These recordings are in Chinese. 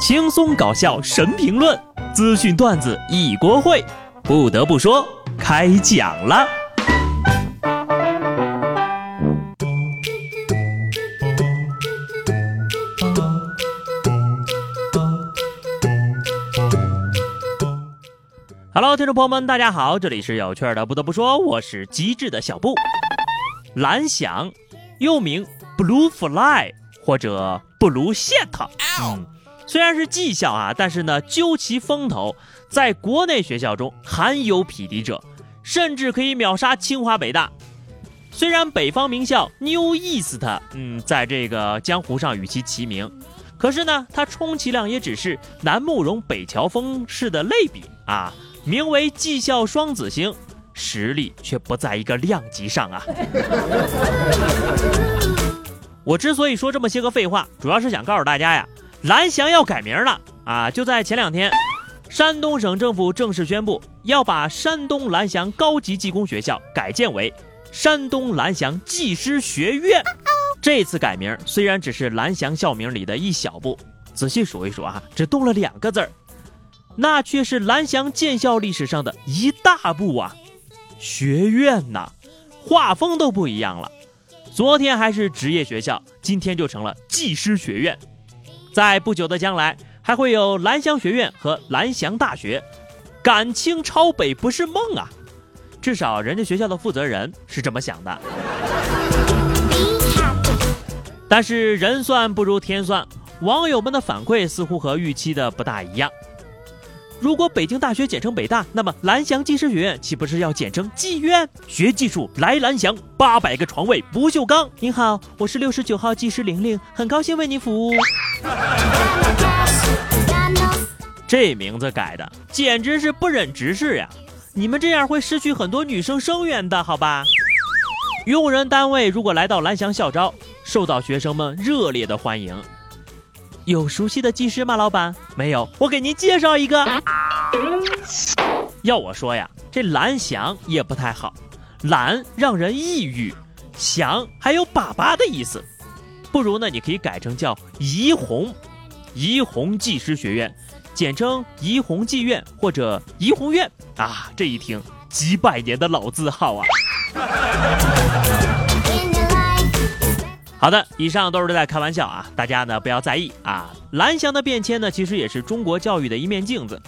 轻松搞笑神评论，资讯段子一锅烩。不得不说，开讲了。Hello，听众朋友们，大家好，这里是有趣的。不得不说，我是机智的小布。蓝翔，又名 Blue Fly 或者 Blue Shit。虽然是技校啊，但是呢，究其风头，在国内学校中罕有匹敌者，甚至可以秒杀清华北大。虽然北方名校 New East，嗯，在这个江湖上与其齐名，可是呢，它充其量也只是南慕容北乔峰式的类比啊。名为技校双子星，实力却不在一个量级上啊！我之所以说这么些个废话，主要是想告诉大家呀，蓝翔要改名了啊！就在前两天，山东省政府正式宣布要把山东蓝翔高级技工学校改建为山东蓝翔技师学院。这次改名虽然只是蓝翔校名里的一小步，仔细数一数啊，只动了两个字儿。那却是蓝翔建校历史上的一大步啊！学院呐，画风都不一样了。昨天还是职业学校，今天就成了技师学院。在不久的将来，还会有蓝翔学院和蓝翔大学，赶清超北不是梦啊！至少人家学校的负责人是这么想的。但是人算不如天算，网友们的反馈似乎和预期的不大一样。如果北京大学简称北大，那么蓝翔技师学院岂不是要简称技院？学技术来蓝翔，八百个床位不锈钢。您好，我是六十九号技师玲玲，很高兴为您服务。这名字改的简直是不忍直视呀！你们这样会失去很多女生生源的，好吧？用人单位如果来到蓝翔校招，受到学生们热烈的欢迎。有熟悉的技师吗，老板？没有，我给您介绍一个。要我说呀，这蓝翔也不太好，蓝让人抑郁，翔还有粑粑的意思，不如呢，你可以改成叫怡红，怡红技师学院，简称怡红技院或者怡红院啊，这一听几百年的老字号啊。好的，以上都是在开玩笑啊，大家呢不要在意啊。蓝翔的变迁呢，其实也是中国教育的一面镜子。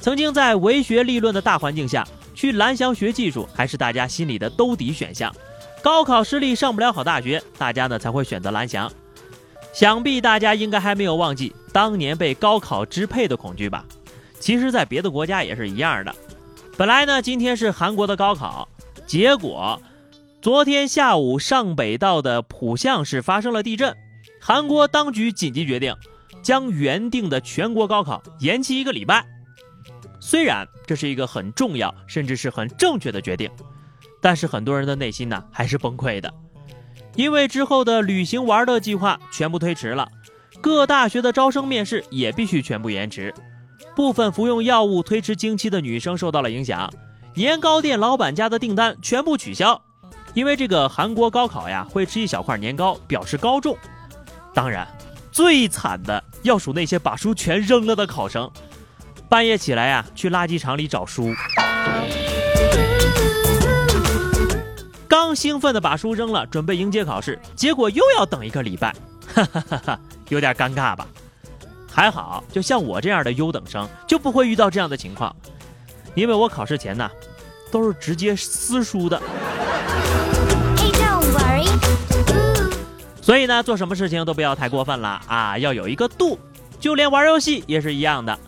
曾经在唯学历论的大环境下，去蓝翔学技术还是大家心里的兜底选项。高考失利上不了好大学，大家呢才会选择蓝翔。想必大家应该还没有忘记当年被高考支配的恐惧吧？其实，在别的国家也是一样的。本来呢，今天是韩国的高考，结果。昨天下午，上北道的浦项市发生了地震，韩国当局紧急决定将原定的全国高考延期一个礼拜。虽然这是一个很重要，甚至是很正确的决定，但是很多人的内心呢还是崩溃的，因为之后的旅行玩乐计划全部推迟了，各大学的招生面试也必须全部延迟，部分服用药物推迟经期的女生受到了影响，年糕店老板家的订单全部取消。因为这个韩国高考呀，会吃一小块年糕表示高中。当然，最惨的要数那些把书全扔了的考生，半夜起来呀，去垃圾场里找书。刚兴奋的把书扔了，准备迎接考试，结果又要等一个礼拜，哈哈哈哈，有点尴尬吧？还好，就像我这样的优等生就不会遇到这样的情况，因为我考试前呢，都是直接撕书的。所以呢，做什么事情都不要太过分了啊，要有一个度。就连玩游戏也是一样的。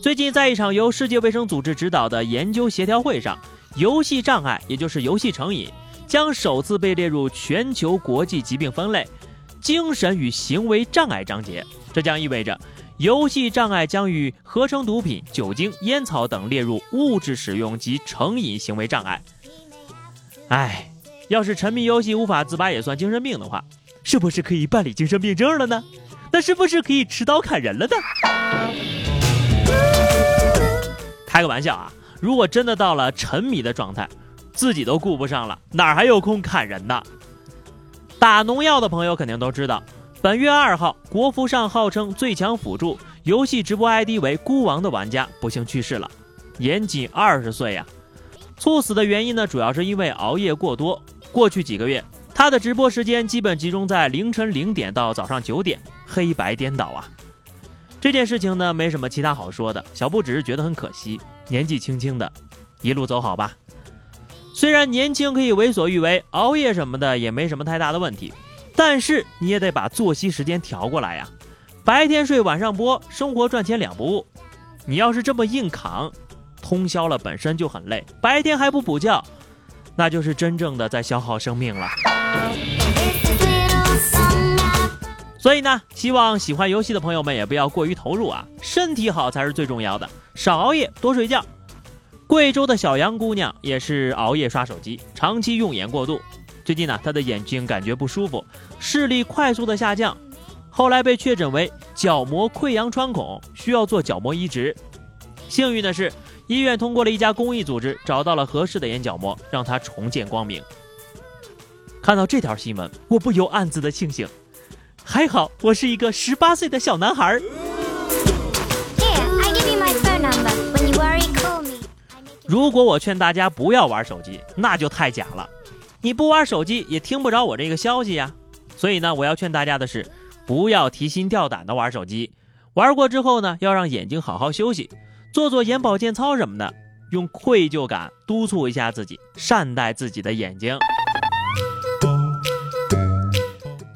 最近在一场由世界卫生组织指导的研究协调会上，游戏障碍，也就是游戏成瘾，将首次被列入全球国际疾病分类——精神与行为障碍章节。这将意味着，游戏障碍将与合成毒品、酒精、烟草等列入物质使用及成瘾行为障碍。哎，要是沉迷游戏无法自拔也算精神病的话。是不是可以办理精神病证了呢？那是不是可以持刀砍人了呢？开个玩笑啊！如果真的到了沉迷的状态，自己都顾不上了，哪还有空砍人呢？打农药的朋友肯定都知道，本月二号，国服上号称最强辅助、游戏直播 ID 为孤王的玩家不幸去世了，年仅二十岁呀。猝死的原因呢，主要是因为熬夜过多。过去几个月，他的直播时间基本集中在凌晨零点到早上九点，黑白颠倒啊。这件事情呢，没什么其他好说的，小布只是觉得很可惜，年纪轻轻的，一路走好吧。虽然年轻可以为所欲为，熬夜什么的也没什么太大的问题，但是你也得把作息时间调过来呀。白天睡，晚上播，生活赚钱两不误。你要是这么硬扛。通宵了本身就很累，白天还不补觉，那就是真正的在消耗生命了。所以呢，希望喜欢游戏的朋友们也不要过于投入啊，身体好才是最重要的，少熬夜，多睡觉。贵州的小杨姑娘也是熬夜刷手机，长期用眼过度，最近呢，她的眼睛感觉不舒服，视力快速的下降，后来被确诊为角膜溃疡穿孔，需要做角膜移植。幸运的是。医院通过了一家公益组织，找到了合适的眼角膜，让他重见光明。看到这条新闻，我不由暗自的庆幸，还好我是一个十八岁的小男孩。如果我劝大家不要玩手机，那就太假了。你不玩手机也听不着我这个消息呀。所以呢，我要劝大家的是，不要提心吊胆的玩手机。玩过之后呢，要让眼睛好好休息。做做眼保健操什么的，用愧疚感督促一下自己，善待自己的眼睛。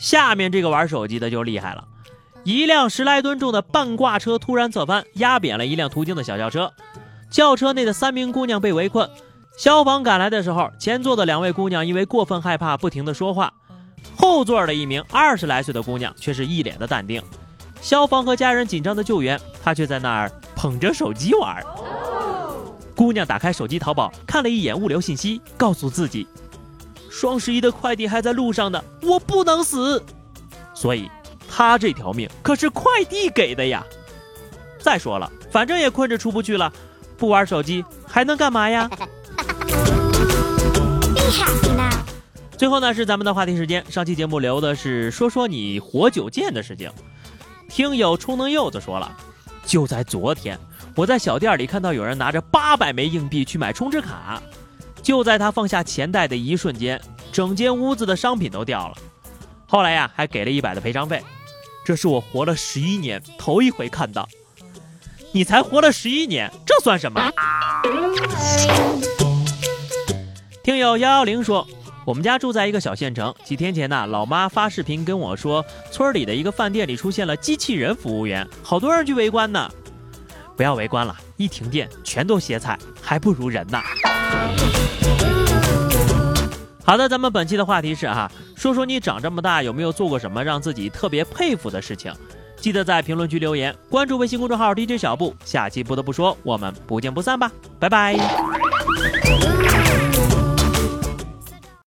下面这个玩手机的就厉害了，一辆十来吨重的半挂车突然侧翻，压扁了一辆途经的小轿车，轿车内的三名姑娘被围困。消防赶来的时候，前座的两位姑娘因为过分害怕，不停的说话，后座的一名二十来岁的姑娘却是一脸的淡定。消防和家人紧张的救援，她却在那儿。捧着手机玩，姑娘打开手机淘宝看了一眼物流信息，告诉自己，双十一的快递还在路上呢，我不能死。所以，她这条命可是快递给的呀。再说了，反正也困着出不去了，不玩手机还能干嘛呀？最后呢，是咱们的话题时间。上期节目留的是说说你活久见的事情，听友充能柚子说了。就在昨天，我在小店里看到有人拿着八百枚硬币去买充值卡，就在他放下钱袋的一瞬间，整间屋子的商品都掉了。后来呀，还给了一百的赔偿费。这是我活了十一年头一回看到。你才活了十一年，这算什么？听友幺幺零说。我们家住在一个小县城。几天前呢，老妈发视频跟我说，村里的一个饭店里出现了机器人服务员，好多人去围观呢。不要围观了，一停电全都歇菜，还不如人呢。好的，咱们本期的话题是哈，说说你长这么大有没有做过什么让自己特别佩服的事情？记得在评论区留言，关注微信公众号 DJ 小布。下期不得不说，我们不见不散吧，拜拜。